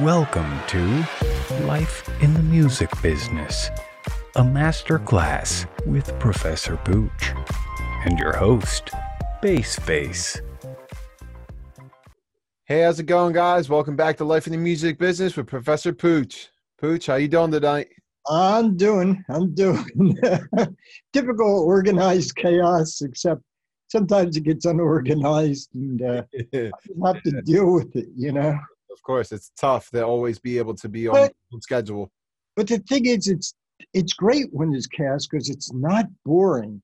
Welcome to Life in the Music Business, a master class with Professor Pooch and your host, Bass Face. Hey, how's it going, guys? Welcome back to Life in the Music Business with Professor Pooch. Pooch, how you doing tonight? I'm doing, I'm doing typical organized chaos, except sometimes it gets unorganized and uh, I have to deal with it, you know. Of course, it's tough to always be able to be on, But- on schedule. But the thing is, it's it's great when there's chaos because it's not boring,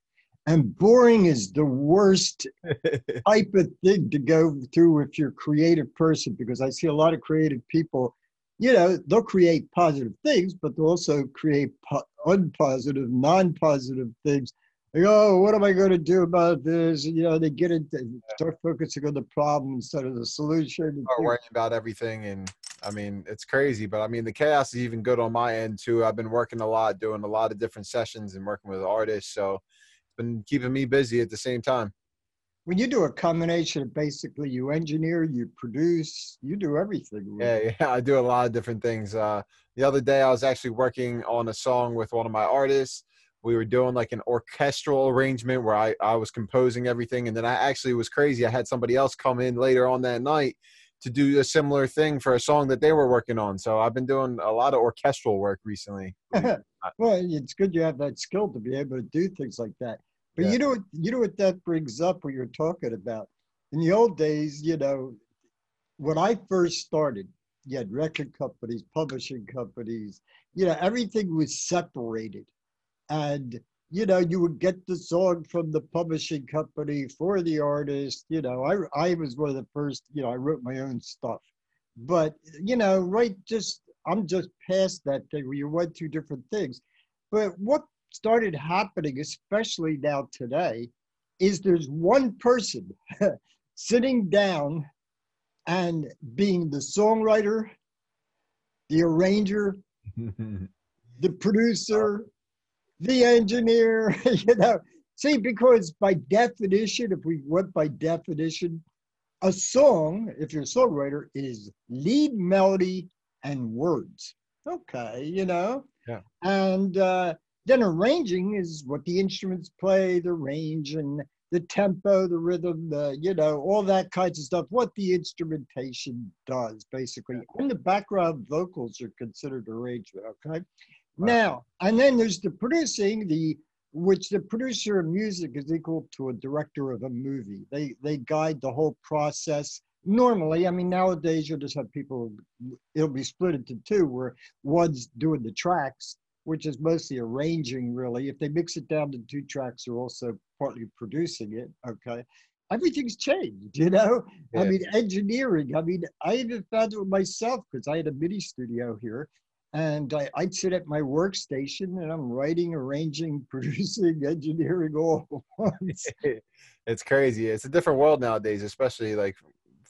and boring is the worst type of thing to go through if you're a creative person. Because I see a lot of creative people, you know, they'll create positive things, but they'll also create po- unpositive, non-positive things. Go, oh, what am I going to do about this? You know, they get into start focusing on the problem instead of the solution. Start worrying about everything, and I mean, it's crazy. But I mean, the chaos is even good on my end too. I've been working a lot, doing a lot of different sessions, and working with artists. So it's been keeping me busy at the same time. when you do a combination of basically you engineer, you produce, you do everything. really. Yeah, yeah, I do a lot of different things. Uh, the other day, I was actually working on a song with one of my artists. We were doing like an orchestral arrangement where I, I was composing everything. And then I actually was crazy. I had somebody else come in later on that night to do a similar thing for a song that they were working on. So I've been doing a lot of orchestral work recently. well, it's good you have that skill to be able to do things like that. But Yeah. you know, what, you know what that brings up. What you're talking about. In the old days, you know, when I first started, you had record companies, publishing companies. You know, everything was separated, and you know, you would get the song from the publishing company for the artist. You know, I I was one of the first. You know, I wrote my own stuff, but you know, right, just I'm just past that thing where you went through different things. But what started happening, especially now today, is there's one person sitting down and being the songwriter, the arranger, the producer, the engineer, you know. See, because by definition, if we went by definition, a song, if you're a songwriter, is lead melody and words. Okay, you know? Yeah. And uh, then arranging is what the instruments play, the range and the tempo, the rhythm, the, you know, all that kinds of stuff, what the instrumentation does, basically. And the background vocals are considered arrangement, okay? Now, and then there's the producing, the which the producer of music is equal to a director of a movie. They they guide the whole process. Normally, I mean, nowadays you'll just have people. It'll be split into two, where one's doing the tracks, which is mostly arranging. Really, if they mix it down to two tracks, they're also partly producing it. Okay, everything's changed. You know, I mean, engineering. I mean, I even found it myself because I had a mini studio here, and I, I'd sit at my workstation and I'm writing, arranging, producing, engineering all at once. it's crazy. It's a different world nowadays, especially like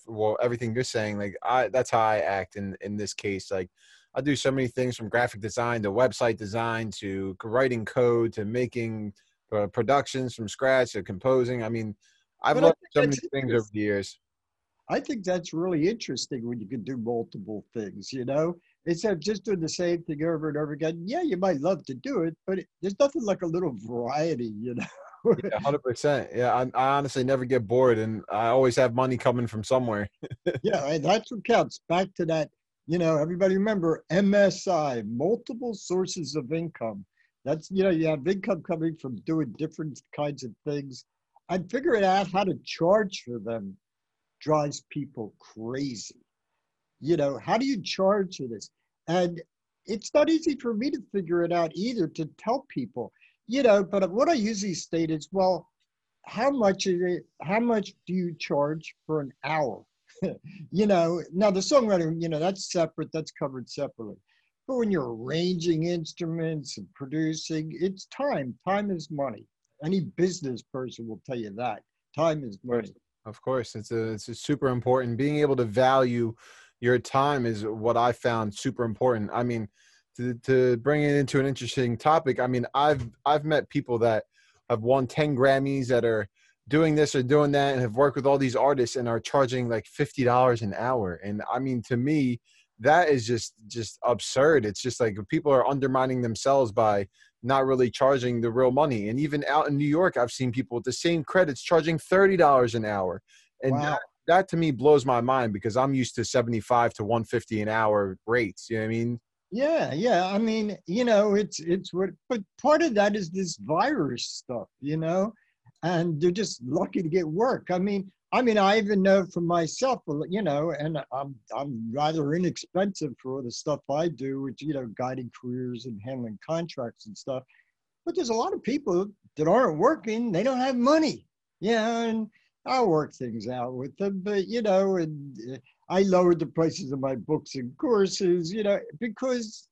well, everything you're saying. Like I, that's how I act in in this case. Like I do so many things from graphic design to website design to writing code to making uh, productions from scratch to composing. I mean, I've But learned so many things over the years. I think that's really interesting when you can do multiple things, you know? Instead of just doing the same thing over and over again. Yeah, you might love to do it, but it, there's nothing like a little variety, you know? Yeah, hundred percent. Yeah, I, I honestly never get bored, and I always have money coming from somewhere. yeah, and that's what counts. Back to that, you know, everybody remember MSI, multiple sources of income. That's, you know, you have income coming from doing different kinds of things. And figuring out how to charge for them drives people crazy. You know, how do you charge for this? And it's not easy for me to figure it out either to tell people, you know, but what I usually state is, well, how much is it, how much do you charge for an hour? you know, now the songwriting, you know, that's separate, that's covered separately. But when you're arranging instruments and producing, it's time. Time is money. Any business person will tell you that. Time is money. Of course, it's a, it's a super important. Being able to value your time is what I found super important. I mean, to to bring it into an interesting topic. I mean, I've I've met people that have won ten Grammys that are doing this or doing that and have worked with all these artists and are charging like fifty dollars an hour. And I mean, to me, that is just just absurd it's just like people are undermining themselves by not really charging the real money and even out in new york i've seen people with the same credits charging $30 an hour and Wow. that, that to me blows my mind because i'm used to 75 to 150 an hour rates you know what i mean Yeah, yeah. I mean, you know, it's it's what, but part of that is this virus stuff, you know, and they're just lucky to get work. I mean, I mean, I even know for myself, you know, and I'm I'm rather inexpensive for all the stuff I do, which you know, guiding careers and handling contracts and stuff. But there's a lot of people that aren't working; they don't have money, yeah, and I work things out with them. But you know, and uh, I lowered the prices of my books and courses, you know, because,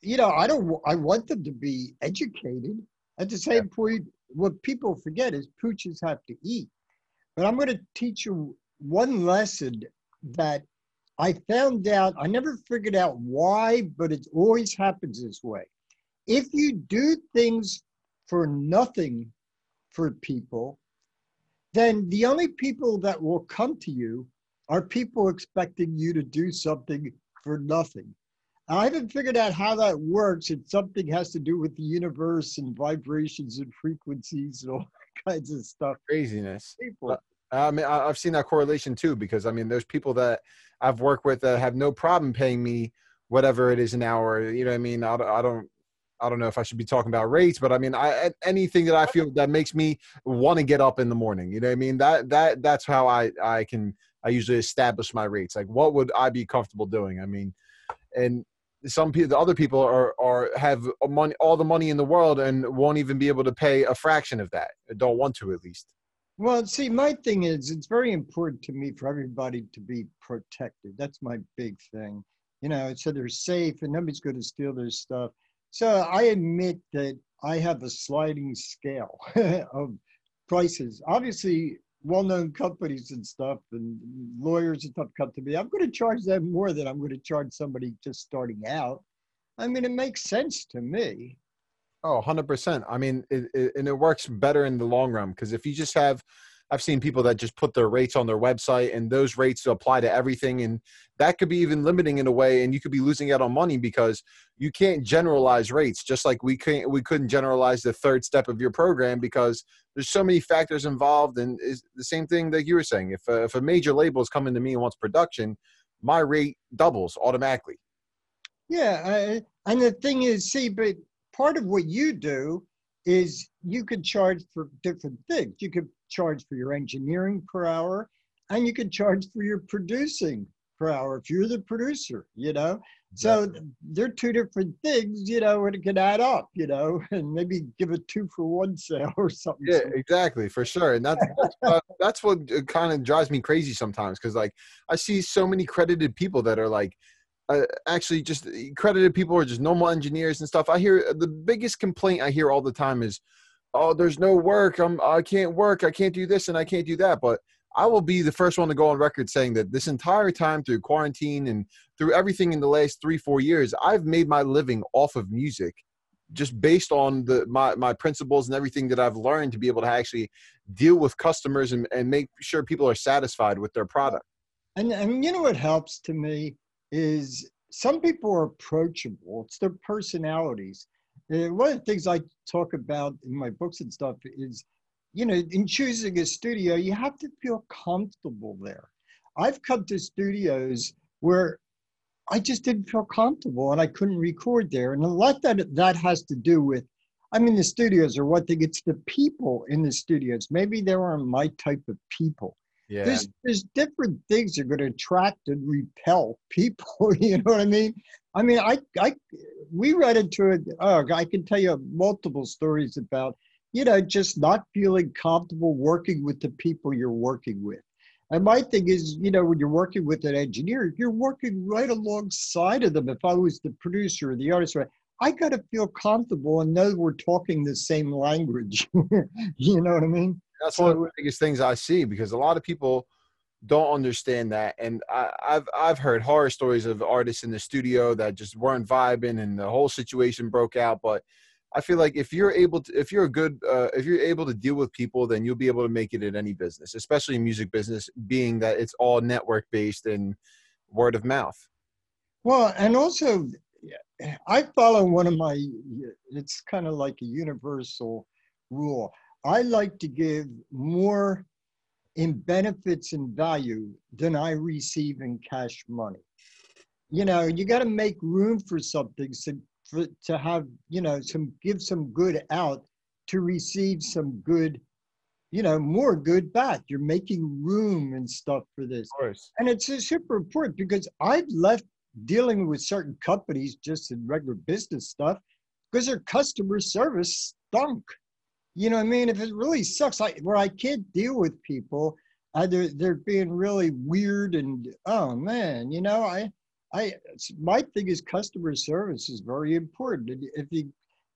you know, I don't, I want them to be educated. At the same point, what people forget is pooches have to eat. But I'm going to teach you one lesson that I found out, I never figured out why, but it always happens this way. If you do things for nothing for people, then the only people that will come to you are people expecting you to do something for nothing. I haven't figured out how that works. It's something has to do with the universe and vibrations and frequencies and all kinds of stuff. craziness People. Uh, I mean, I- I've seen that correlation too because I mean, there's people that I've worked with that have no problem paying me whatever it is an hour. You know what I mean? I, don't- I don't, know if I should be talking about rates, but I mean, I anything that I feel that makes me want to get up in the morning. You know what I mean? That that that's how I I can I usually establish my rates. Like, what would I be comfortable doing? I mean, and some people, the other people are are have money, all the money in the world, and won't even be able to pay a fraction of that. Don't want to at least. Well, see, my thing is, it's very important to me for everybody to be protected. That's my big thing. You know, so they're safe and nobody's going to steal their stuff. So I admit that I have a sliding scale of prices. Obviously, well-known companies and stuff and lawyers and stuff come to me. I'm going to charge them more than I'm going to charge somebody just starting out. I mean, it makes sense to me. Oh, 100%. I mean, it, it, and it works better in the long run because if you just have, I've seen people that just put their rates on their website and those rates apply to everything. And that could be even limiting in a way. And you could be losing out on money because you can't generalize rates just like we can't, we couldn't generalize the third step of your program because there's so many factors involved. And is the same thing that you were saying. If a, if a major label is coming to me and wants production, my rate doubles automatically. Yeah, I, and the thing is, see, but part of what you do is you could charge for different things. You could charge for your engineering per hour, and you could charge for your producing per hour if you're the producer, you know? So they're two different things, you know, and it can add up, you know, and maybe give a two for one sale or something. Yeah, exactly, for sure. And that's that's, uh, that's what kind of drives me crazy sometimes because like I see so many credited people that are like uh, actually just credited people are just normal engineers and stuff. I hear the biggest complaint I hear all the time is, "Oh, there's no work. I'm I can't work. I can't do this and I can't do that." But I will be the first one to go on record saying that this entire time through quarantine and through everything in the last three four years, I've made my living off of music just based on the my, my principles and everything that I've learned to be able to actually deal with customers and, and make sure people are satisfied with their product. And, and you know what helps to me is some people are approachable. It's their personalities. Uh, one of the things I talk about in my books and stuff is, you know, in choosing a studio, you have to feel comfortable there. I've come to studios where I just didn't feel comfortable and I couldn't record there. And a lot that that has to do with, I mean, the studios are one thing, it's the people in the studios. Maybe they aren't my type of people Yeah. there's there's different things that are going to attract and repel people. You know what I mean? I mean, I I we read into it. Oh, I can tell you multiple stories about you know just not feeling comfortable working with the people you're working with. And my thing is, you know, when you're working with an engineer, you're working right alongside of them. If I was the producer or the artist, right, I got to feel comfortable and know we're talking the same language. you know what I mean? That's one of the biggest things I see because a lot of people don't understand that, and I, I've I've heard horror stories of artists in the studio that just weren't vibing, and the whole situation broke out. But I feel like if you're able to, if you're a good, uh, if you're able to deal with people, then you'll be able to make it in any business, especially music business, being that it's all network based and word of mouth. Well, and also, I follow one of my, it's kind of like a universal rule. I like to give more in benefits and value than I receive in cash money. You know, you got to make room for something so for, to have, you know, some give some good out to receive some good, you know, more good back. You're making room and stuff for this. Of course. And it's super important because I've left dealing with certain companies just in regular business stuff because their customer service stunk. You know what I mean? If it really sucks, I, where I can't deal with people, uh, they're, they're being really weird and, oh man, you know, I, I, my thing is customer service is very important. If you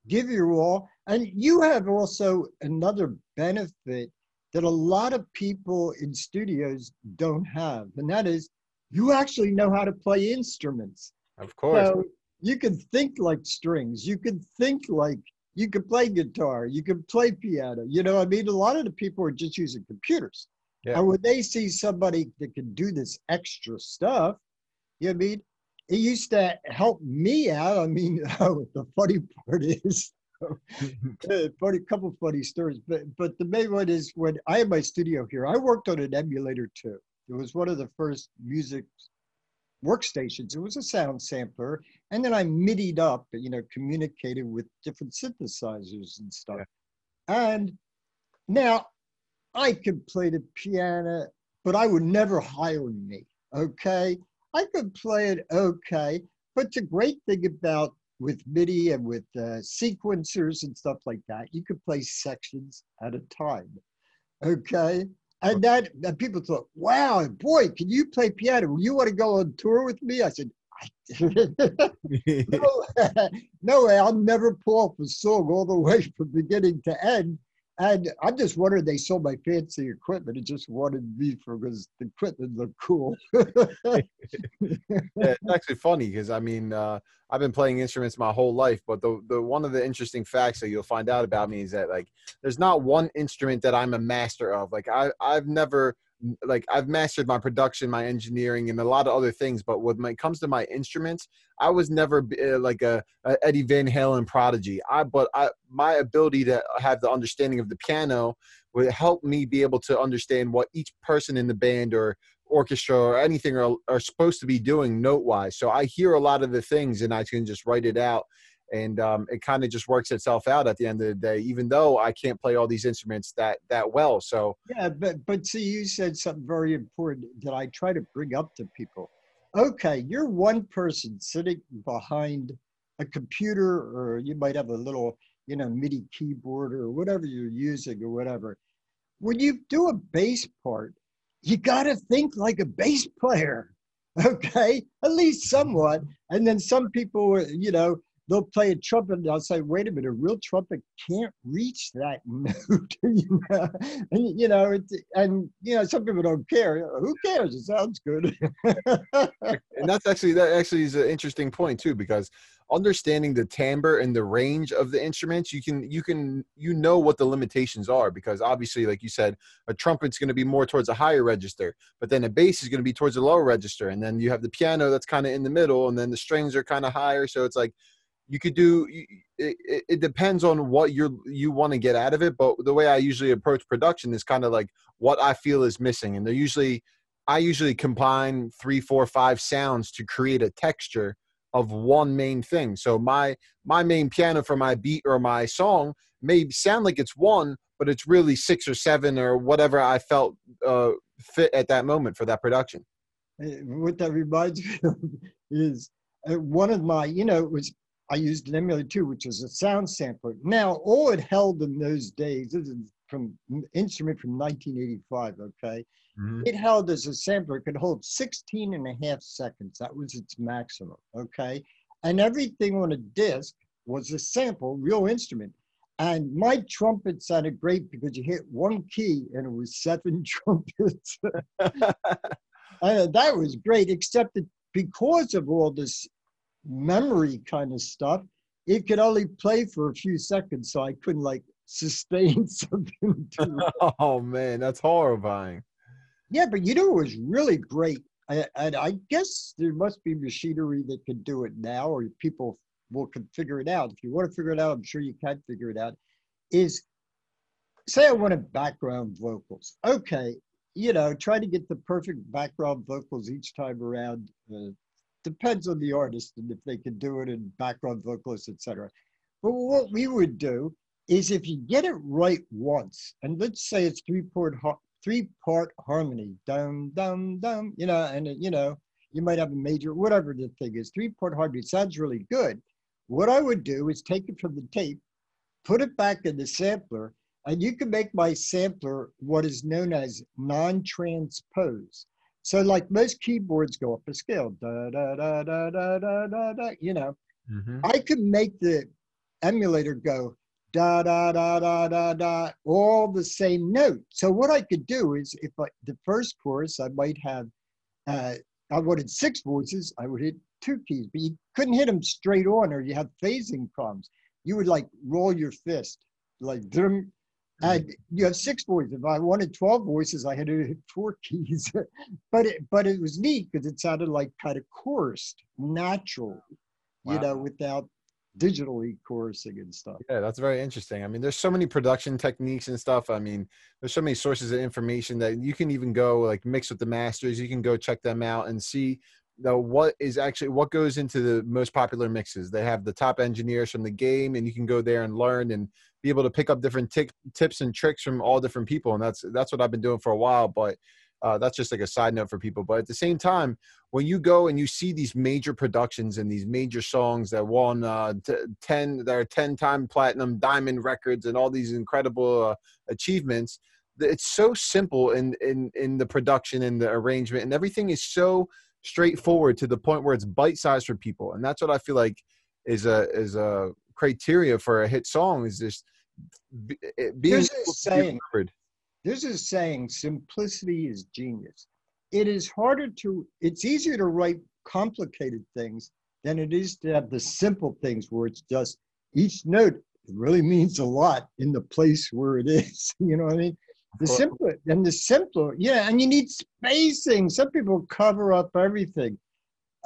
give your all, and you have also another benefit that a lot of people in studios don't have, and that is you actually know how to play instruments. Of course. So you can think like strings. You can think like you can play guitar. You can play piano. You know, I mean, a lot of the people are just using computers. Yeah. And when they see somebody that can do this extra stuff, you know I mean? It used to help me out. I mean, oh, the funny part is, uh, funny couple funny stories, but but the main one is when I had my studio here. I worked on an Emulator II. It was one of the first music workstations. It was a sound sampler, and then I MIDI'd up, you know, communicated with different synthesizers and stuff. And now I could play the piano, but I would never hire me. Okay, I could play it okay, but the great thing about with MIDI and with uh, sequencers and stuff like that, you could play sections at a time. Okay, and that people thought, "Wow, boy, can you play piano? You want to go on tour with me?" I said, no, no way, I'll never pull off a song all the way from beginning to end. And I'm just wondering they sold my fancy equipment and just wanted me for because the equipment looked cool. yeah, it's actually funny because I mean, uh, I've been playing instruments my whole life, but the the one of the interesting facts that you'll find out about me is that like there's not one instrument that I'm a master of. Like I I've never like I've mastered my production, my engineering, and a lot of other things. But when it comes to my instruments, I was never uh, like a, a, Eddie Van Halen prodigy. I but I my ability to have the understanding of the piano would help me be able to understand what each person in the band or orchestra or anything are, are supposed to be doing note wise. So I hear a lot of the things and I can just write it out and um, it kind of just works itself out at the end of the day even though i can't play all these instruments that that well so. Yeah but but see you said something very important that i try to bring up to people. Okay you're one person sitting behind a computer or you might have a little you know midi keyboard or whatever you're using or whatever. When you do a bass part you got to think like a bass player okay? At least somewhat. And then some people you know they'll play a trumpet and I'll say, wait a minute, a real trumpet can't reach that note. you know? And you know, and you know, some people don't care. Who cares? It sounds good. and that's actually that actually is an interesting point too, because understanding the timbre and the range of the instruments, you can you can you know what the limitations are because obviously, like you said, a trumpet's going to be more towards a higher register, but then a bass is going to be towards a lower register, and then you have the piano that's kind of in the middle, and then the strings are kind of higher. So it's like you could do it, it depends on what you you want to get out of it but the way i usually approach production is kind of like what i feel is missing and they're usually i usually combine three four five sounds to create a texture of one main thing. So my my main piano for my beat or my song may sound like it's one but it's really six or seven or whatever i felt uh, fit at that moment for that production. What that reminds me of is uh, one of my you know it was I used an Emulator II, which was a sound sampler. Now, all it held in those days, this is from instrument from 1985, okay? Mm-hmm. It held as a sampler, it could hold 16 and a half seconds. That was its maximum, okay? And everything on a disc was a sample, real instrument. And my trumpet sounded great because you hit one key and it was seven trumpets. and that was great, except that because of all this memory kind of stuff, it could only play for a few seconds, so I couldn't like sustain something. oh man, that's horrifying. Yeah, but you know it was really great. I, and I guess there must be machinery that can do it now, or people will can figure it out. If you want to figure it out, I'm sure you can figure it out. Is say I wanted background vocals. Okay, you know, try to get the perfect background vocals each time around. Uh, depends on the artist and if they can do it in background vocalists, etc. But what we would do is if you get it right once, and let's say it's three part three part harmony, dum dum dum, you know, and you know, you might have a major whatever the thing is, three part harmony sounds really good. What I would do is take it from the tape, put it back in the sampler, and you can make my sampler what is known as non-transpose. So like most keyboards go up a scale, da da da da da da da, da you know. Mm-hmm. I could make the emulator go da da da da da da, all the same note. So what I could do is if I, the first chorus I might have, uh, I wanted six voices, I would hit two keys, but you couldn't hit them straight on or you have phasing problems. You would like roll your fist, like drum, Mm-hmm. and you have six voices. If I wanted 12 voices, I had to hit four keys. but it but it was neat because it sounded like kind of chorused, natural, wow. you know, without digitally chorusing and stuff. Yeah, that's very interesting. I mean, there's so many production techniques and stuff. I mean, there's so many sources of information that you can even go like mix with the masters. You can go check them out and see know what is actually what goes into the most popular mixes. They have the top engineers from the game and you can go there and learn and be able to pick up different t- tips and tricks from all different people and that's that's what i've been doing for a while but uh, that's just like a side note for people but at the same time when you go and you see these major productions and these major songs that won uh, t- 10 that are 10 time platinum diamond records and all these incredible uh, achievements it's so simple in in in the production and the arrangement and everything is so straightforward to the point where it's bite sized for people, and that's what I feel like is a is a criteria for a hit song is just eh, being there's a saying there's a saying simplicity is genius. It is harder to it's easier to write complicated things than it is to have the simple things where it's just each note really means a lot in the place where it is you know what i mean the simpler and the simpler, yeah, and you need spacing. Some people cover up everything.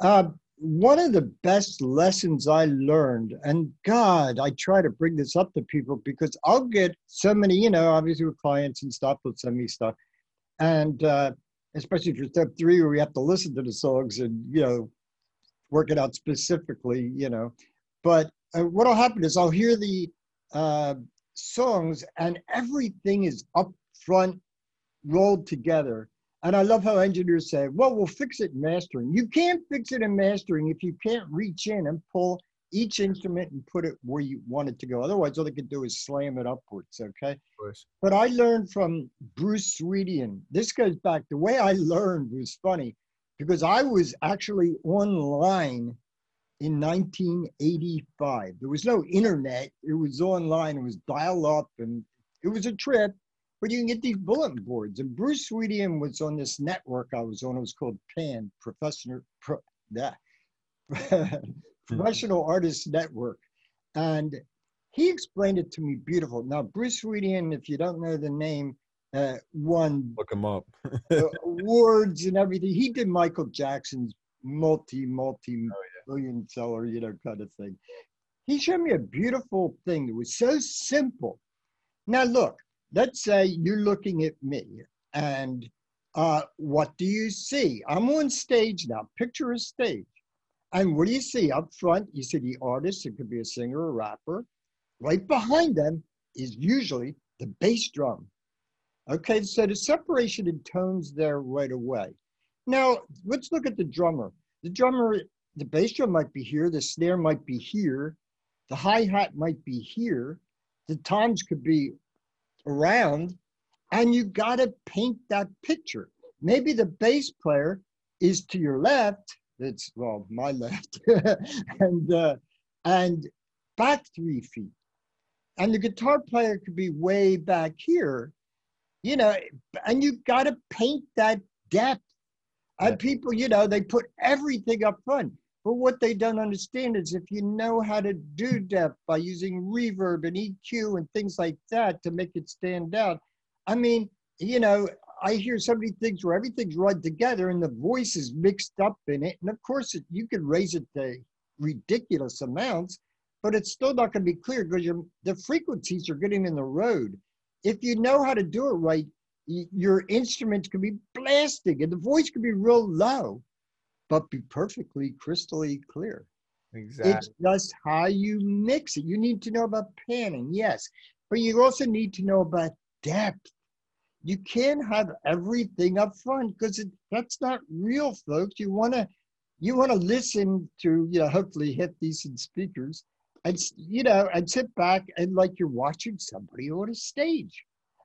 Uh, one of the best lessons I learned, and God, I try to bring this up to people because I'll get so many, you know, obviously with clients and stuff will send me stuff, and uh, especially for step three where we have to listen to the songs and you know work it out specifically, you know. But uh, what'll happen is I'll hear the uh, songs and everything is up front rolled together. And I love how engineers say, well, we'll fix it in mastering. You can't fix it in mastering if you can't reach in and pull each instrument and put it where you want it to go. Otherwise, all they can do is slam it upwards, okay? But I learned from Bruce Swedien. This goes back, the way I learned was funny because I was actually online in 1985. There was no internet, it was online, it was dial up, and it was a trip but you can get these bulletin boards. And Bruce Swedien was on this network I was on. It was called PAN, Professional, Pro, Professional Artist Network. And he explained it to me beautiful. Now, Bruce Swedien, if you don't know the name, uh, won look him up awards and everything. He did Michael Jackson's multi multi million oh, yeah. seller, you know, kind of thing. He showed me a beautiful thing that was so simple. Now, look, let's say you're looking at me and uh, what do you see? I'm on stage now. Picture a stage. And what do you see up front? You see the artist, it could be a singer or rapper. Right behind them is usually the bass drum. Okay, so the separation in tones there right away. Now, let's look at the drummer. The drummer, the bass drum might be here, the snare might be here, the hi hat might be here, the toms could be around and you got to paint that picture. Maybe the bass player is to your left. It's well, my left, and uh, and back three feet, and the guitar player could be way back here, you know. And you got to paint that depth. And people, you know, they put everything up front. But what they don't understand is if you know how to do depth by using reverb and EQ and things like that to make it stand out, I mean, you know, I hear so many things where everything's run together and the voice is mixed up in it. And of course, it, you can raise it to ridiculous amounts, but it's still not going to be clear because the frequencies are getting in the road. If you know how to do it right, your instruments can be blasting and the voice can be real low, but be perfectly crystally clear. Exactly. It's just how you mix it. You need to know about panning, yes, but you also need to know about depth. You can't have everything up front because that's not real, folks. You want to you want to listen to you know hopefully hit decent speakers and you know and sit back and like you're watching somebody on a stage.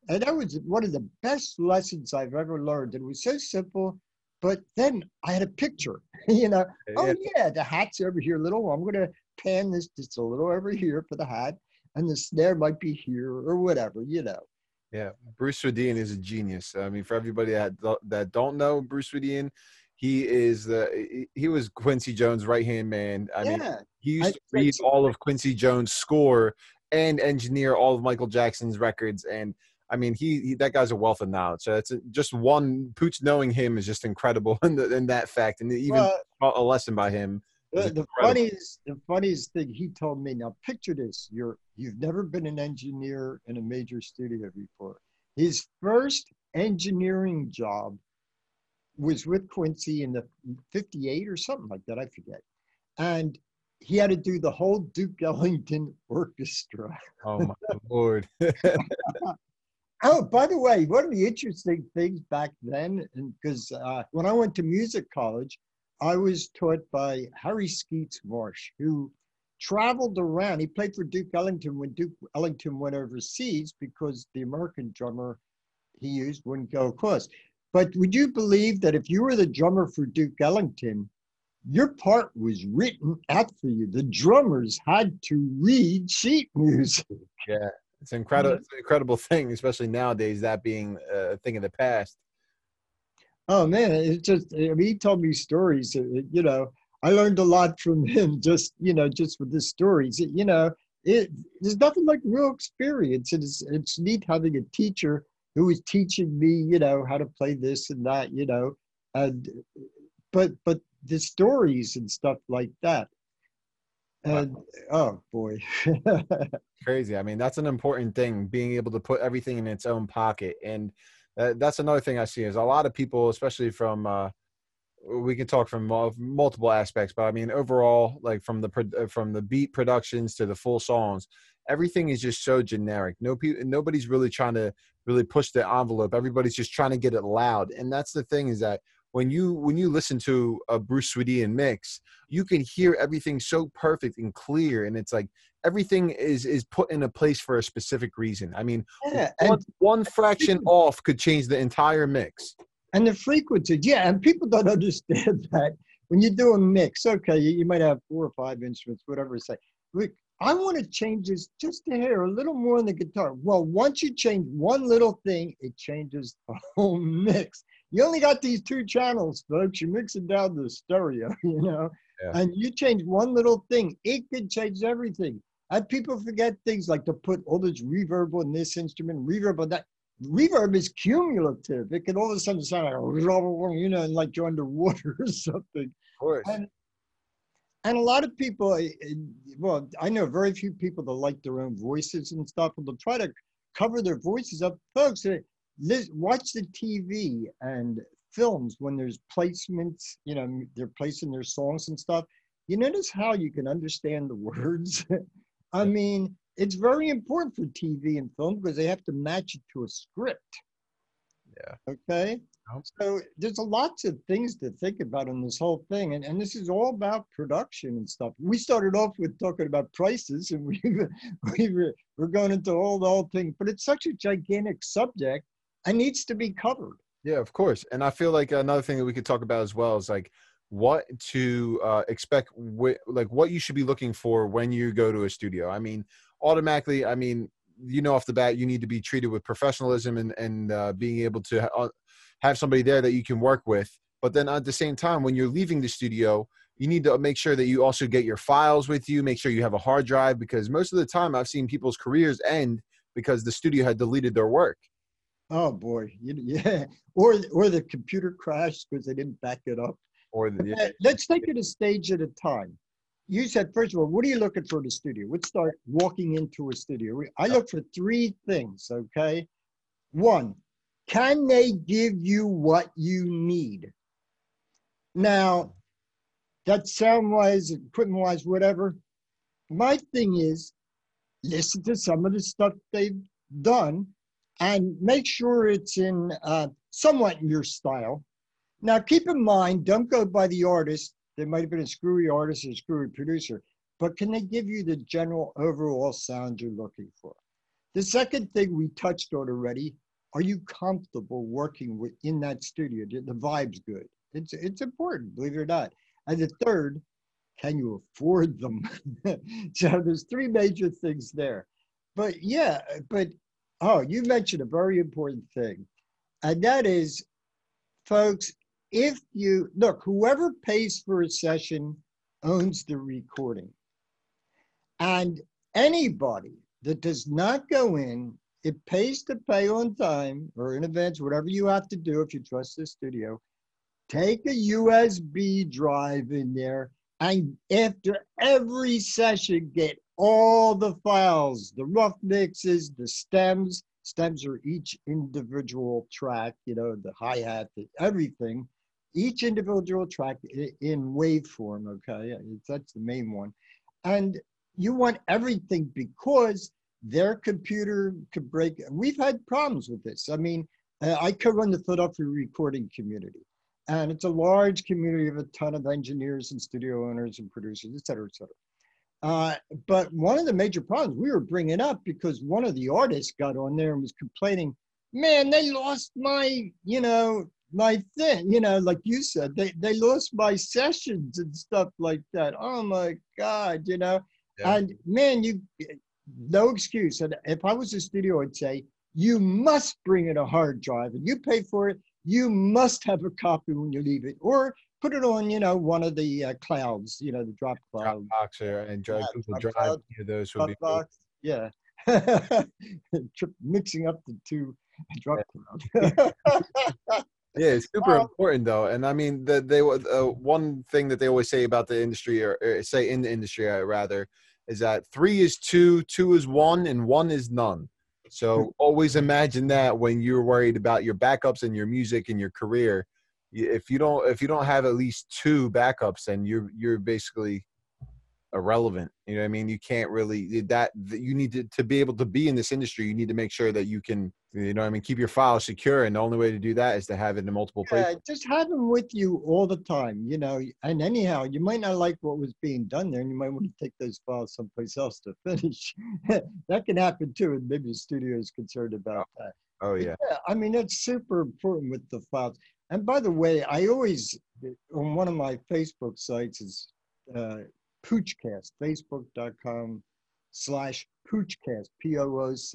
And that was one of the best lessons I've ever learned. It was so simple, but then I had a picture, you know. Oh, yeah. Oh yeah, the hat's over here a little. I'm gonna pan this just a little over here for the hat, and the snare might be here or whatever, you know. Yeah, Bruce Swedien is a genius. I mean, for everybody that that don't know Bruce Swedien, he is the he was Quincy Jones' right hand man. I yeah. mean, he used to read all of Quincy Jones' score and engineer all of Michael Jackson's records. And I mean, he, he that guy's a wealth of knowledge. So it's uh, just one Pooch knowing him is just incredible in, the, in that fact, and even well, a lesson by him. The, the funniest the funniest thing he told me. Now picture this: you're you've never been an engineer in a major studio before. His first engineering job was with Quincy in the 58 or something like that, I forget. And he had to do the whole Duke Ellington orchestra. Oh my lord. oh, by the way, one of the interesting things back then, because uh, when I went to music college, I was taught by Harry Skeets Marsh, who traveled around. He played for Duke Ellington when Duke Ellington went overseas because the American drummer he used wouldn't go across. But would you believe that if you were the drummer for Duke Ellington, your part was written out for you? The drummers had to read sheet music. Yeah, it's incredible. It's an incredible thing, especially nowadays. That being a thing of the past. Oh man, it's just. I mean, he told me stories. Uh, you know, I learned a lot from him. Just you know, just with the stories. You know, it there's nothing like real experience. It's it's neat having a teacher who was teaching me, you know, how to play this and that, you know, and but but the stories and stuff like that. And wow. oh boy. Crazy. I mean, that's an important thing, being able to put everything in its own pocket. And uh, that's another thing I see is a lot of people, especially from uh, we can talk from multiple aspects, but I mean overall, like from the from the beat productions to the full songs, everything is just so generic. No people, nobody's really trying to really push the envelope. Everybody's just trying to get it loud. And that's the thing is that when you when you listen to a Bruce Swedien mix, you can hear everything so perfect and clear, and it's like everything is is put in a place for a specific reason. I mean, yeah, one, one fraction off could change the entire mix. And the frequencies, yeah, and people don't understand that when you do a mix. Okay, you, you might have four or five instruments, whatever. Say, look, I want to change this just a hair, a little more on the guitar. Well, once you change one little thing, it changes the whole mix. You only got these two channels, folks. You're mixing down to the stereo, you know, yeah. and you change one little thing, it could change everything. And people forget things like to put all this reverb on this instrument, reverb on that. Reverb is cumulative. It can all of a sudden sound like, you know, like you're underwater or something. Of course. And and a lot of people well i know very few people that like their own voices and stuff and they'll try to cover their voices up folks eh, watch the tv and films when there's placements you know they're placing their songs and stuff. You notice how you can understand the words? I mean it's very important for tv and film because they have to match it to a script. Yeah. Okay? So there's lots of things to think about in this whole thing, and, and this is all about production and stuff. We started off with talking about prices, and we we were, we're going into all the whole thing, but it's such a gigantic subject and needs to be covered. Yeah, of course. And I feel like another thing that we could talk about as well is like what to uh, expect, wh- like what you should be looking for when you go to a studio. I mean, automatically, I mean, you know off the bat you need to be treated with professionalism and and uh, being able to uh, have somebody there that you can work with. But then at the same time, when you're leaving the studio, you need to make sure that you also get your files with you. Make sure you have a hard drive because most of the time I've seen people's careers end because the studio had deleted their work. Oh boy, you, yeah, or or the computer crashed because they didn't back it up. Or the, Uh, Let's take it a stage at a time. You said first of all, what are you looking for in a studio? Let's start walking into a studio. I look for three things. Okay, one, can they give you what you need? Now, that sound wise, equipment wise, whatever. My thing is, listen to some of the stuff they've done and make sure it's in uh, somewhat in your style. Now, keep in mind, don't go by the artist. There might have been a screwy artist or a screwy producer, but can they give you the general overall sound you're looking for? The second thing we touched on already, are you comfortable working with, in that studio? The vibe's good. It's, it's important, believe it or not. And the third, can you afford them? so there's three major things there. But yeah, but oh, you mentioned a very important thing. And that is, folks, if you look, whoever pays for a session owns the recording. And anybody that does not go in, it pays to pay on time or in advance, whatever you have to do if you trust the studio. Take a USB drive in there and after every session, get all the files, the rough mixes, the stems. Stems are each individual track, you know, the hi-hat, everything. Each individual track in waveform, okay? That's the main one. And you want everything because their computer could break. We've had problems with this. I mean, uh, I co-run the Philadelphia recording community and it's a large community of a ton of engineers and studio owners and producers, et cetera, et cetera. Uh, but one of the major problems we were bringing up because one of the artists got on there and was complaining, man, they lost my, you know, my thing, you know, like you said, they, they lost my sessions and stuff like that. Oh my God, you know, Yeah. and man, you, no excuse. And if I was a studio, I'd say, you must bring in a hard drive and you pay for it you must have a copy when you leave it or put it on you know one of the uh, clouds you know the drop cloud Dropbox or, and Drive, Yeah, Google Drive, of those would be Dropbox. yeah Trip- mixing up the two drop cloud Yeah, it's super Well- important though, and I mean, the, they uh, one thing that they always say about the industry, or, or say in the industry uh, rather, is that three is two, two is one, and one is none. So always imagine that when you're worried about your backups and your music and your career. If you don't, if you don't have at least two backups, then you're you're basically irrelevant. You know what I mean? You can't really that you need to to be able to be in this industry. You need to make sure that you can, you know, what I mean, keep your files secure, and the only way to do that is to have it in multiple places. yeah, just have them with you all the time you know and anyhow you might not like what was being done there and you might want to take those files someplace else to finish that can happen too and maybe the studio is concerned about oh, that Oh yeah. Yeah, I mean, it's super important with the files. And by the way, I always, on one of my Facebook sites is uh, Poochcast, facebook.com slash Poochcast, P-O-O-C-H-C-A-S-T.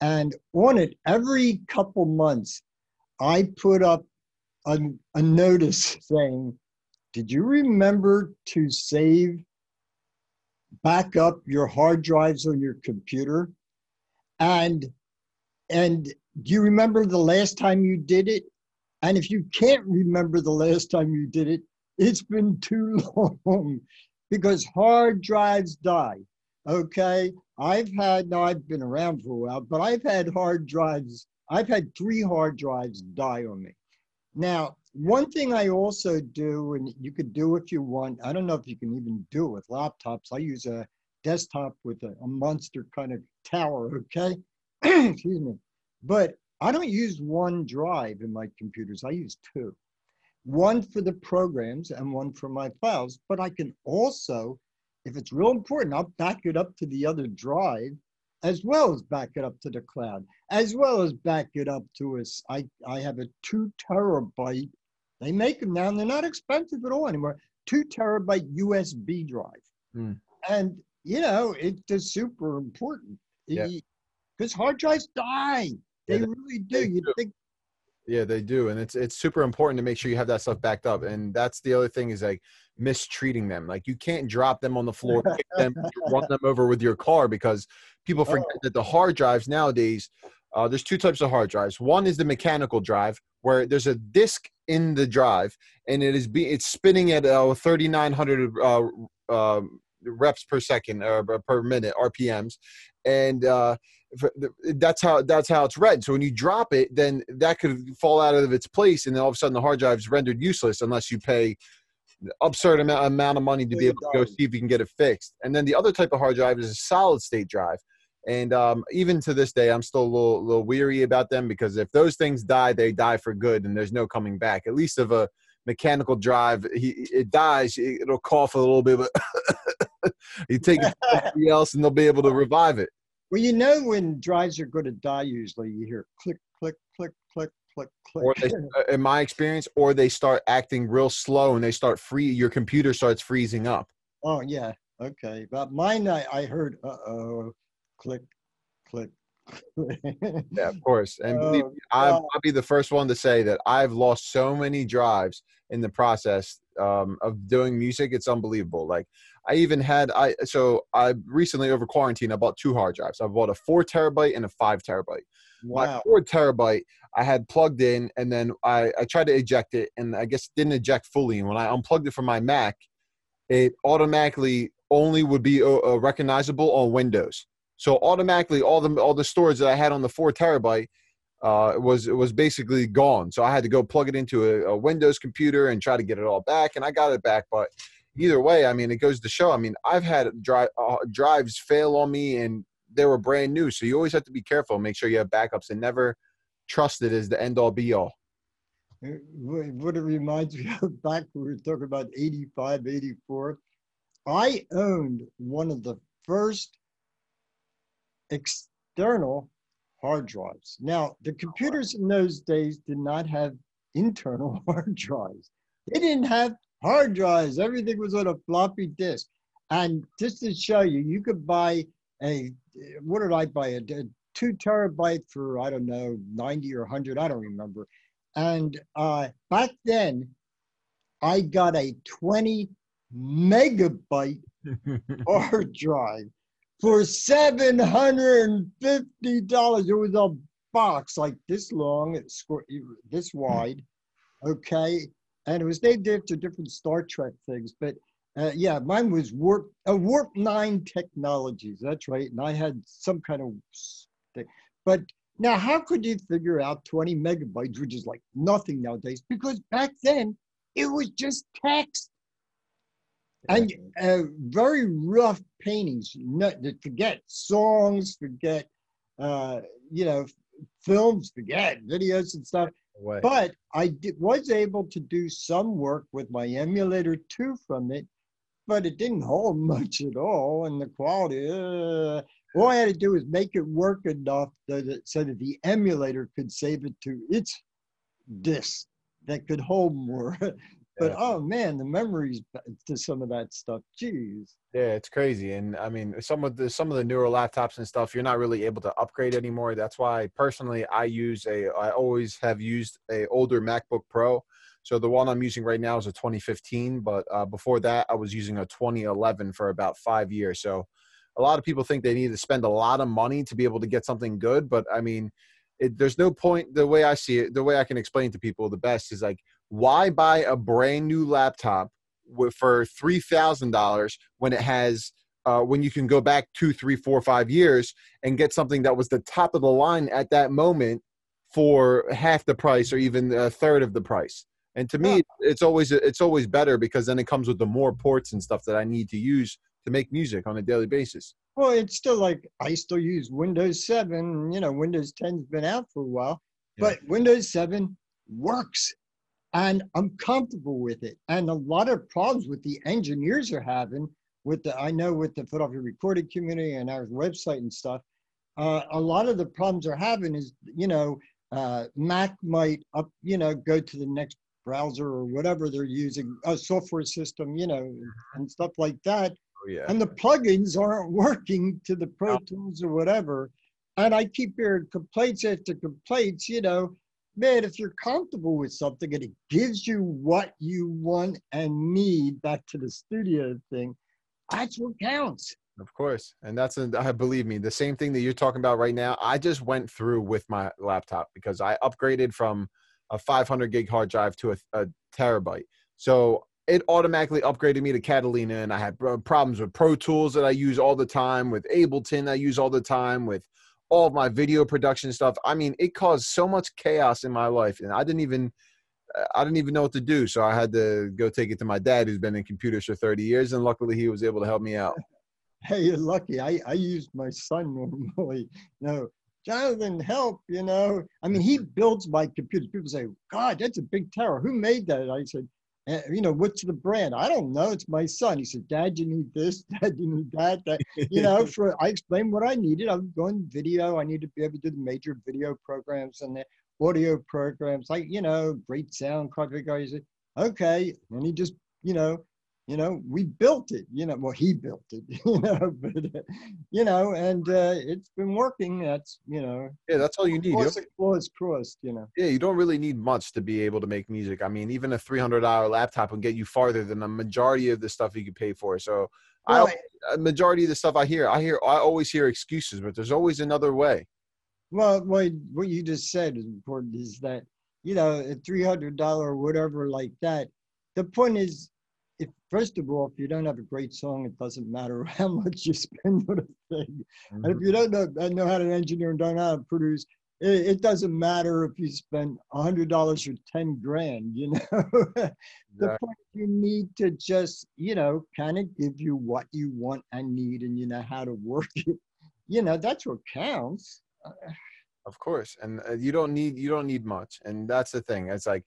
And on it, every couple months, I put up a, a notice saying, did you remember to save, back up your hard drives on your computer? And and do you remember the last time you did it? And if you can't remember the last time you did it, it's been too long because hard drives die. Okay. I've had, now I've been around for a while, but I've had hard drives, I've had three hard drives die on me. Now, one thing I also do, and you could do if you want, I don't know if you can even do it with laptops. I use a desktop with a, a monster kind of tower, okay? Excuse me. But I don't use one drive in my computers, I use two. One for the programs and one for my files, but I can also, if it's real important, I'll back it up to the other drive as well as back it up to the cloud, as well as back it up to us. I, I have a two terabyte, they make them now and they're not expensive at all anymore, two terabyte USB drive. Hmm. And, you know, it's just super important Yeah. because hard drives die. They Yeah, they- really do. they You do. think, Yeah, they do, and it's it's super important to make sure you have that stuff backed up. And that's the other thing is like mistreating them. Like you can't drop them on the floor, kick them, run them over with your car because people forget Oh. that the hard drives nowadays Uh, there's two types of hard drives. One is the mechanical drive, where there's a disk in the drive, and it is be it's spinning at uh, 3,900 uh, uh, reps per second or per minute RPMs, and uh, that's how that's how it's read. So when you drop it, then that could fall out of its place, and then all of a sudden the hard drive is rendered useless unless you pay absurd amount, amount of money to be able to go see if you can get it fixed. And then the other type of hard drive is a solid state drive. And um, even to this day, I'm still a little, little weary about them because if those things die, they die for good, and there's no coming back. At least of a mechanical drive, he, it dies, it'll cough a little bit, but you take it to somebody else, and they'll be able to revive it. Well, you know when drives are going to die, usually you hear click, click, click, click, click, click. Or they, uh, in my experience, or they start acting real slow and they start free. Your computer starts freezing up. Oh yeah, okay. But mine, I, I heard, uh oh, click, click. yeah, of course. And believe me, I'm, I'll be the first one to say that I've lost so many drives in the process um, of doing music. It's unbelievable. Like I even had I so I recently over quarantine I bought two hard drives. I bought a four terabyte and a five terabyte. Wow. My four terabyte I had plugged in and then I, I tried to eject it and I guess didn't eject fully. And when I unplugged it from my Mac, it automatically only would be uh, uh recognizable on Windows. So automatically all the all the storage that I had on the four terabyte uh, was was basically gone. So I had to go plug it into a, a, Windows computer and try to get it all back, and I got it back. But either way, I mean, it goes to show. I mean, I've had drive uh, drives fail on me, and they were brand new. So you always have to be careful. Make sure you have backups, and never trust it as the end all be all. What it reminds me of back when we were talking about 85, 84. I owned one of the first external hard drives. Now, the computers in those days did not have internal hard drives. They didn't have hard drives. Everything was on a floppy disk. And just to show you, you could buy a, what did I buy? A, a two terabyte for, I don't know, 90 or 100, I don't remember. And uh, back then, I got a 20 megabyte hard drive for seven hundred and fifty dollars. It was a box like this long, this wide, okay, and it was named after different Star Trek things. But uh, yeah, mine was warp uh, warp nine technologies. That's right, and I had some kind of thing. But now, how could you figure out twenty megabytes, which is like nothing nowadays? Because back then it was just text and uh, very rough paintings. Not, forget songs, forget uh, you know films, forget videos and stuff. But I did, was able to do some work with my Emulator II from it, but it didn't hold much at all, and the quality. Uh, all I had to do was make it work enough that it, so that the emulator could save it to its disk that could hold more. but oh man, the memories to some of that stuff. Jeez. Yeah, it's crazy, and I mean, some of the some of the newer laptops and stuff, you're not really able to upgrade anymore. That's why personally, I use a. I always have used a older MacBook Pro. So the one I'm using right now is a 2015, but uh, before that, I was using a 2011 for about five years. So a lot of people think they need to spend a lot of money to be able to get something good, but I mean, it, there's no point. The way I see it, the way I can explain to people the best is like why buy a brand new laptop for three thousand dollars when it has uh, when you can go back two, three, four, five years and get something that was the top of the line at that moment for half the price or even a third of the price. And to me, it's always it's always better because then it comes with the more ports and stuff that I need to use to make music on a daily basis. Well, it's still like I still use Windows 7. You know, Windows 10's been out for a while, yeah. but Windows 7 works and I'm comfortable with it. And a lot of problems with the engineers are having with the I know with the Philadelphia recording community and our website and stuff. Uh, a lot of the problems they're having is you know uh, Mac might up you know go to the next browser or whatever they're using a software system you know and stuff like that. Oh, yeah. And the plugins aren't working to the Pro Tools or whatever. And I keep hearing complaints after complaints, you know, man, if you're comfortable with something and it gives you what you want and need, back to the studio thing, that's what counts. Of course, and that's a, I uh, believe me, the same thing that you're talking about right now. I just went through with my laptop because I upgraded from a 500 gig hard drive to a, a terabyte. So it automatically upgraded me to Catalina, and I had uh, problems with Pro Tools that I use all the time, with Ableton I use all the time, with all of my video production stuff. I mean, it caused so much chaos in my life, and I didn't even I didn't even know what to do. So I had to go take it to my dad, who's been in computers for 30 years, and luckily he was able to help me out. Hey, you're lucky. I I used my son normally. No, Jonathan, help! You know, I mean, he builds my computers. People say, "God, that's a big tower. Who made that?" I said, eh, "You know, what's the brand? I don't know. It's my son." He said, "Dad, you need this. Dad, you need that." that. You know, for I explained what I needed. I was going video. I need to be able to do the major video programs and the audio programs, like you know, great sound configuration. Okay, and he just, you know, you know, we built it, you know, well, he built it, you know, but, you know, and uh, it's been working. That's, you know. Yeah, that's all you need. Cross, crossed, crossed, you know. Yeah, you don't really need much to be able to make music. I mean, even a $300 laptop will get you farther than the majority of the stuff you could pay for. So, well, I, a majority of the stuff I hear, I hear, I always hear excuses, but there's always another way. Well, what, what you just said is important is that, you know, a $300 or whatever like that, the point is, first of all, if you don't have a great song, it doesn't matter how much you spend on a thing. Mm-hmm. And if mm-hmm. you don't know, know how to engineer and don't know how to produce, it, it doesn't matter if you spend a hundred dollars or ten grand. You know, the point you need to just you know kind of give you what you want and need, and you know how to work it. You know, that's what counts. Of course, and uh, you don't need you don't need much, and that's the thing. It's like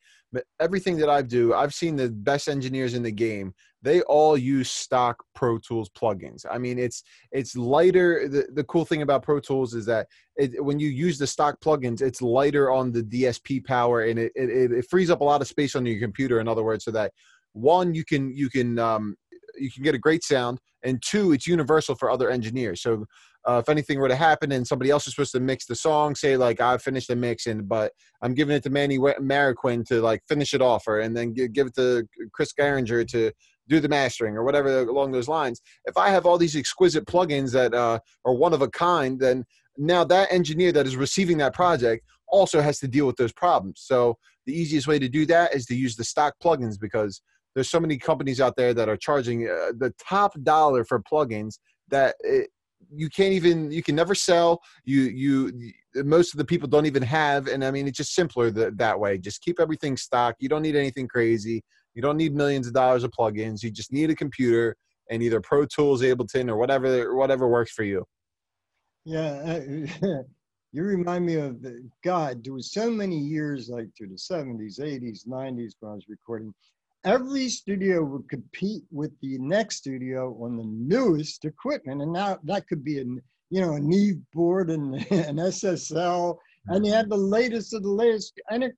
everything that I do. I've seen the best engineers in the game. They all use stock Pro Tools plugins. I mean, it's it's lighter. The, the cool thing about Pro Tools is that it, when you use the stock plugins, it's lighter on the DSP power, and it, it it frees up a lot of space on your computer. In other words, so that one you can you can um, you can get a great sound, and two, it's universal for other engineers. So uh, if anything were to happen and somebody else is supposed to mix the song, say like I finished the mix and but I'm giving it to Manny Marroquin to like finish it off, or and then give it to Chris Gehringer to do the mastering or whatever along those lines. If I have all these exquisite plugins that uh, are one of a kind, then now that engineer that is receiving that project also has to deal with those problems. So the easiest way to do that is to use the stock plugins because there's so many companies out there that are charging uh, the top dollar for plugins that it, you can't even you can never sell you you most of the people don't even have and i mean it's just simpler that, that way just keep everything stock you don't need anything crazy you don't need millions of dollars of plugins you just need a computer and either Pro Tools Ableton or whatever whatever works for you yeah you remind me of god there was so many years like through the 70s 80s 90s when i was recording every studio would compete with the next studio on the newest equipment. And now that could be a you know a Neve board and an SSL, and they had the latest of the latest. And it,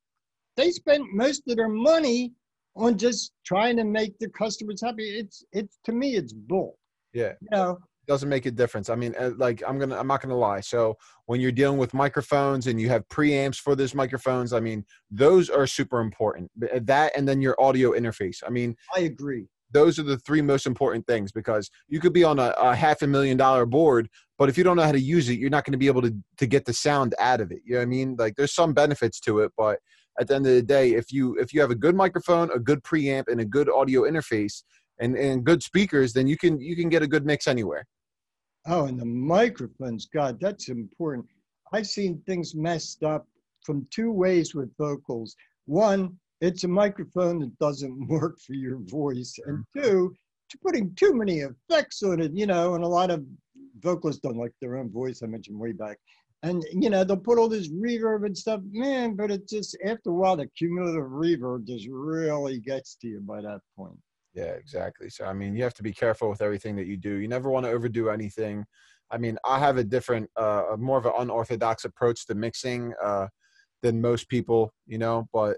they spent most of their money on just trying to make the customers happy. It's it's to me it's bull. Yeah. You know, doesn't make a difference. I mean, uh, like I'm gonna, I'm not gonna lie. So when you're dealing with microphones and you have preamps for those microphones, I mean, those are super important. Uh, that and then your audio interface. I mean, I agree. Those are the three most important things because you could be on a, a half a million dollar board, but if you don't know how to use it, you're not going to be able to to get the sound out of it. You know what I mean? Like there's some benefits to it, but at the end of the day, if you if you have a good microphone, a good preamp, and a good audio interface, and, and good speakers, then you can you can get a good mix anywhere. Oh, and the microphones, God, that's important. I've seen things messed up from two ways with vocals. One, it's a microphone that doesn't work for your voice, and mm-hmm. two, to putting too many effects on it, you know, and a lot of vocalists don't like their own voice. I mentioned way back. And you know, they'll put all this reverb and stuff, man, but it just after a while the cumulative reverb just really gets to you by that point. Yeah, exactly. So I mean, you have to be careful with everything that you do. You never want to overdo anything. I mean, I have a different, uh, more of an unorthodox approach to mixing uh, than most people, you know. But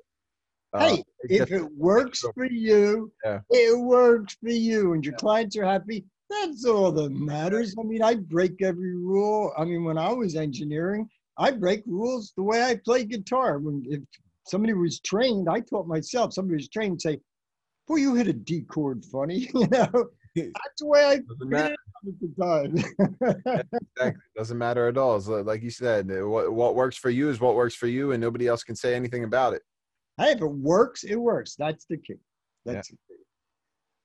uh, hey, if it works for you, yeah. it works for you, and your yeah. clients are happy. That's all that matters. I mean, I break every rule. I mean, when I was engineering, I break rules the way I play guitar. When if somebody was trained, I taught myself. Somebody was trained, say, boy, you hit a D chord funny. You know, that's the way I Doesn't matter. at. Exactly. Doesn't matter at all. It's like you said, uh, what, what works for you is what works for you, and nobody else can say anything about it. hey, if it works, it works. That's the key. Yeah. That's the key.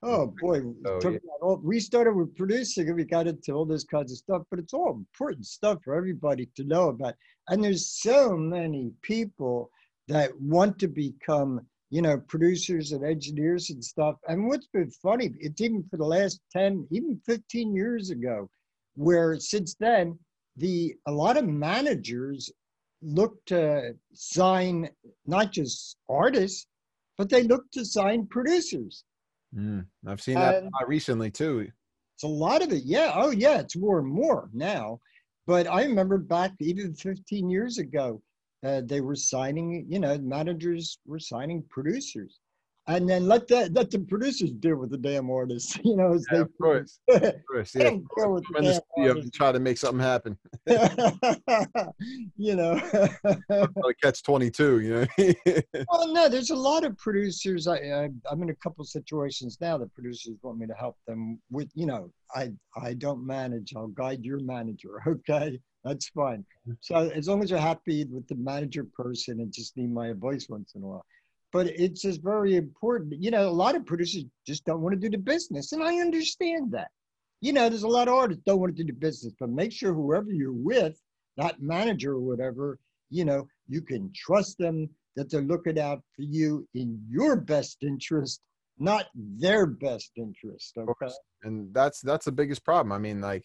Oh boy, we So, yeah. all- we started with producing and we got into all this kinds of stuff, but it's all important stuff for everybody to know about. And there's so many people that want to become, you know, producers and engineers and stuff. And what's been funny, it's even for the last 10, even 15 years ago, where since then, the a lot of managers look to sign not just artists, but they look to sign producers. Mm, I've seen that recently too. It's a lot of it. Yeah. Oh, yeah. It's more and more now. But I remember back even 15 years ago, uh, they were signing, you know, managers were signing producers. And then let that let the producers deal with the damn artists, you know, as Yeah, they of course, of course. Yeah, deal with the in the and try to make something happen. you know. Like catch twenty two. You know. Well, no, there's a lot of producers. I, I I'm in a couple situations now that producers want me to help them with. You know, I I don't manage. I'll guide your manager. Okay, that's fine. So as long as you're happy with the manager person and just need my advice once in a while. But it's just very important. You know, a lot of producers just don't want to do the business, and I understand that. You know, there's a lot of artists don't want to do the business, but make sure whoever you're with, that manager or whatever, you know, you can trust them that they're looking out for you in your best interest, not their best interest. Okay. and that's that's the biggest problem. I mean, like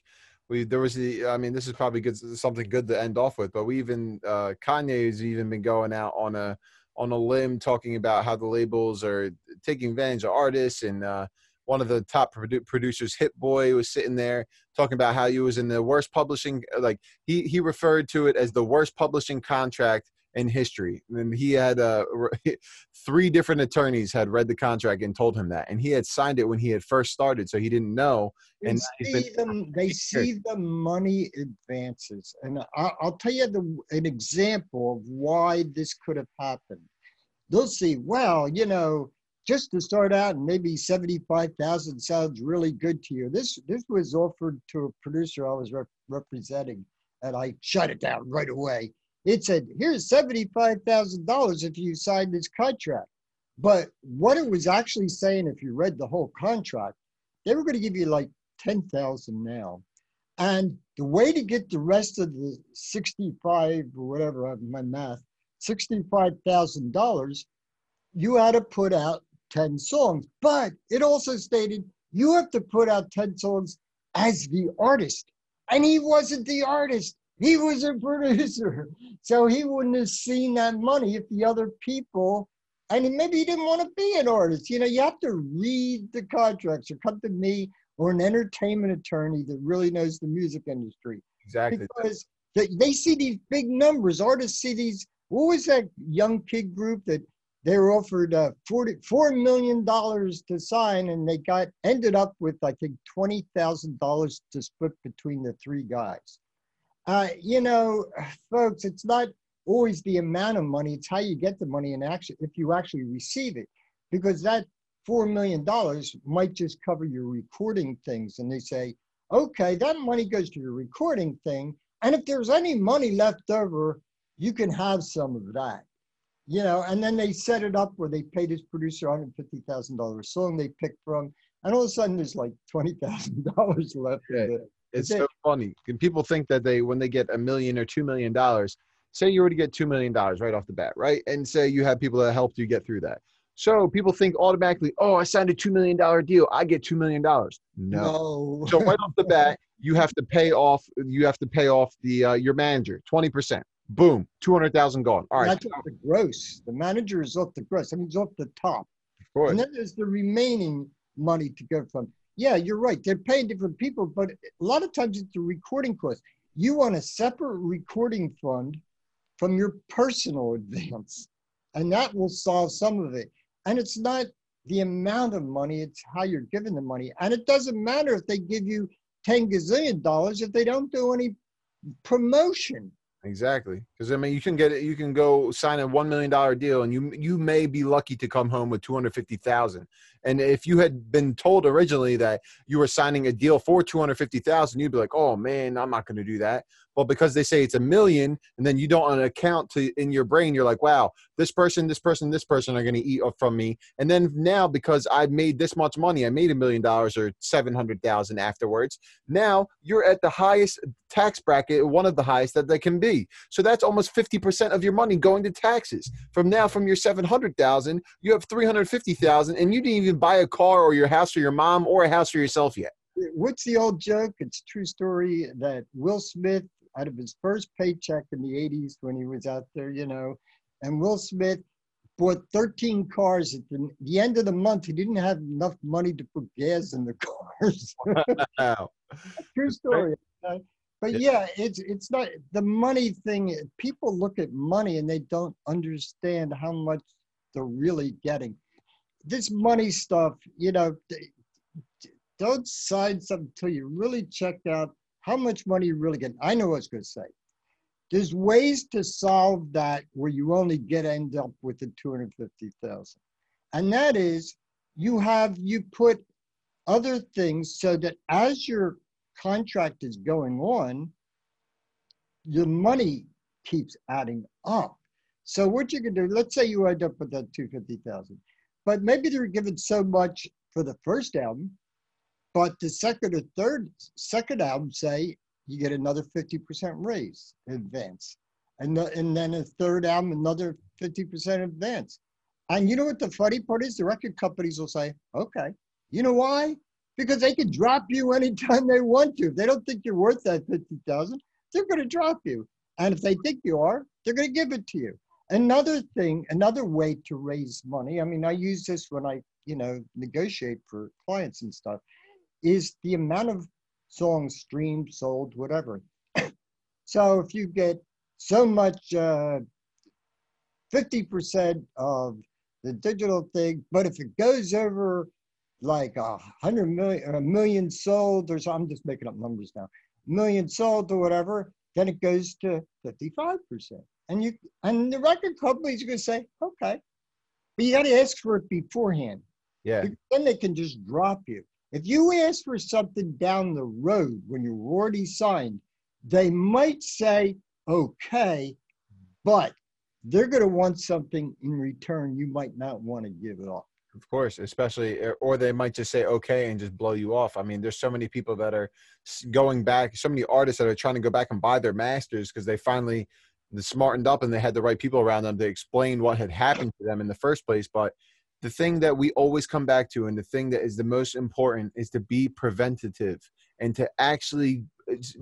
we there was the I mean, this is probably good something good to end off with, but we even uh Kanye's even been going out on a on a limb talking about how the labels are taking advantage of artists and uh one of the top produ- producers Hit-Boy was sitting there talking about how he was in the worst publishing like he he referred to it as the worst publishing contract in history and he had uh three different attorneys had read the contract and told him that and he had signed it when he had first started so he didn't know And he's see them. They see the money advances, and I, I'll tell you the, an example of why this could have happened. They'll see, well, you know, just to start out, and maybe seventy-five thousand sounds really good to you. This this was offered to a producer I was rep- representing, and I shut it down right away. It said, "Here's seventy-five thousand dollars if you sign this contract." But what it was actually saying, if you read the whole contract, they were going to give you like 10,000 now. And the way to get the rest of the 65 or whatever, my math, $65,000, you had to put out 10 songs. But it also stated you have to put out 10 songs as the artist. And he wasn't the artist, he was a producer. So he wouldn't have seen that money if the other people and maybe he didn't want to be an artist. You know, you have to read the contracts or come to me or an entertainment attorney that really knows the music industry exactly because they, they see these big numbers. Artists see these. What was that young kid group that they were offered uh, 40, $4 million to sign and they got ended up with, I think, $20,000 to split between the three guys. Uh, you know, folks, it's not always the amount of money, it's how you get the money and actually if you actually receive it. Because that four million dollars might just cover your recording things. And they say, okay, that money goes to your recording thing. And if there's any money left over, you can have some of that. You know, and then they set it up where they paid this producer $150,000 a song they pick from, and all of a sudden there's like $20,000 left Yeah. it's so funny and people think that they when they get a million or two million dollars say you already get two million dollars right off the bat right? And say you have people that helped you get through that. So people think automatically oh i signed a two million dollar deal i get two million dollars. No. No. so right off the bat you have to pay off you have to pay off the uh, your manager 20% boom 200000 gone all right That's off the gross. The manager is off the gross. I mean, he's off the top. of course And then there's the remaining money to go from. Yeah, you're right. They're paying different people, but a lot of times it's the recording cost. You want a separate recording fund from your personal advance, and that will solve some of it. And it's not the amount of money, it's how you're given the money. And it doesn't matter if they give you 10 gazillion dollars if they don't do any promotion. Exactly Because I mean, you can get it. You can go sign a one million dollar deal, and you you may be lucky to come home with two hundred fifty thousand. And if you had been told originally that you were signing a deal for two hundred fifty thousand, you'd be like, "Oh man, I'm not going to do that." Well, because they say it's a million, and then you don't on account to in your brain, you're like, "Wow, this person, this person, this person are going to eat from me." And then now, because I made this much money, I made a million dollars or seven hundred thousand afterwards. Now you're at the highest tax bracket, one of the highest that they can be. So that's almost fifty percent of your money going to taxes. From now, from your seven hundred thousand, you have three hundred fifty thousand, and you didn't even buy a car or your house for your mom or a house for yourself yet. What's the old joke? It's true story that Will Smith, out of his first paycheck in the 80s when he was out there, you know, and Will Smith bought 13 cars at the, the end of the month. He didn't have enough money to put gas in the cars. wow. true story. But yeah, it's it's not the money thing. People look at money and they don't understand how much they're really getting this money stuff, you know, don't sign something until you really check out how much money you really get. I know what I was going to say. There's ways to solve that where you only get end up with the 250,000. And that is you have, you put other things so that as your contract is going on, your money keeps adding up. So what you can do, let's say you end up with that 250,000 but maybe they're given so much for the first album, but the second or third second album say you get another 50% raise advance. And, the, and then a third album, another 50% advance. And you know what the funny part is? The record companies will say, okay. You know why? Because they can drop you anytime they want to. If they don't think you're worth that 50,000, they're going to drop you. And if they think you are, they're going to give it to you. Another thing, another way to raise money, I mean, I use this when I, you know, negotiate for clients and stuff, is the amount of songs streamed, sold, whatever. so if you get so much, uh, 50% of the digital thing, but if it goes over like a hundred million, a million sold, or so, I'm just making up numbers now, million sold or whatever, then it goes to 55% and you and the record company's going to say, okay, but you got to ask for it beforehand. Yeah. Then they can just drop you. If you ask for something down the road when you're already signed, they might say, okay, but they're going to want something in return you might not want to give it up. Of course, especially, eh, or they might just say okay and just blow you off. I mean, there's so many people that are going back, so many artists that are trying to go back and buy their masters because they finally smartened up and they had the right people around them to explain what had happened to them in the first place. But the thing that we always come back to and the thing that is the most important is to be preventative and to actually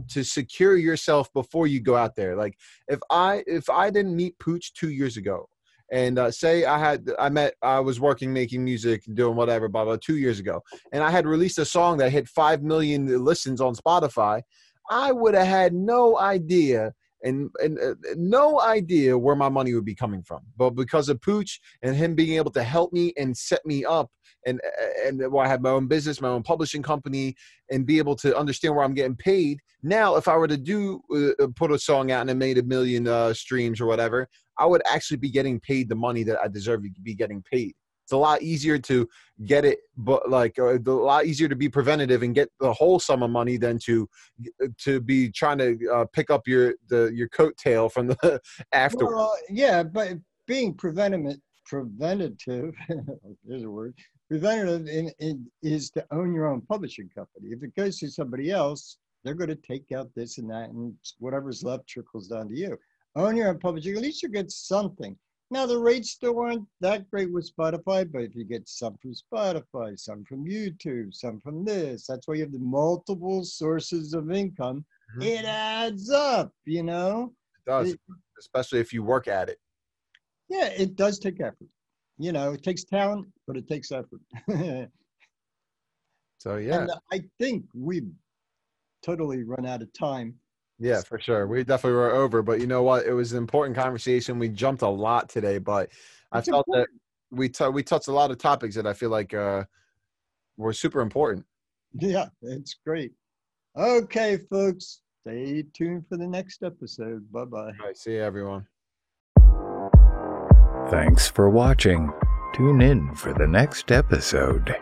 to secure yourself before you go out there like if i if i didn't meet Pooch two years ago and uh, say i had i met i was working making music doing whatever blah blah two years ago and i had released a song that hit five million listens on Spotify i would have had no idea and, and uh, no idea where my money would be coming from. But because of Pooch and him being able to help me and set me up, and and well, I have my own business, my own publishing company, and be able to understand where I'm getting paid. Now, if I were to do uh, put a song out and it made a million uh, streams or whatever, I would actually be getting paid the money that I deserve to be getting paid. It's a lot easier to get it, but like uh, a lot easier to be preventative and get the whole sum of money than to to be trying to uh, pick up your the your coattail from the after. Well, yeah, but being preventative preventative there's a word preventative in, in, is to own your own publishing company. If it goes to somebody else, they're going to take out this and that, and whatever's left trickles down to you. Own your own publishing. At least you get something. Now the rates still aren't that great with Spotify, but if you get some from Spotify, some from YouTube, some from this, that's why you have the multiple sources of income. Mm-hmm. It adds up, you know. It does, it, especially if you work at it. Yeah, it does take effort. You know, it takes talent, but it takes effort. so yeah, and I think we've totally run out of time. Yeah, for sure. We definitely were over, but you know what? It was an important conversation. We jumped a lot today, but I it's felt important. that we t- we touched a lot of topics that I feel like uh, were super important. Yeah, it's great. Okay, folks, stay tuned for the next episode. Bye bye. All right, see you, everyone. Thanks for watching. Tune in for the next episode.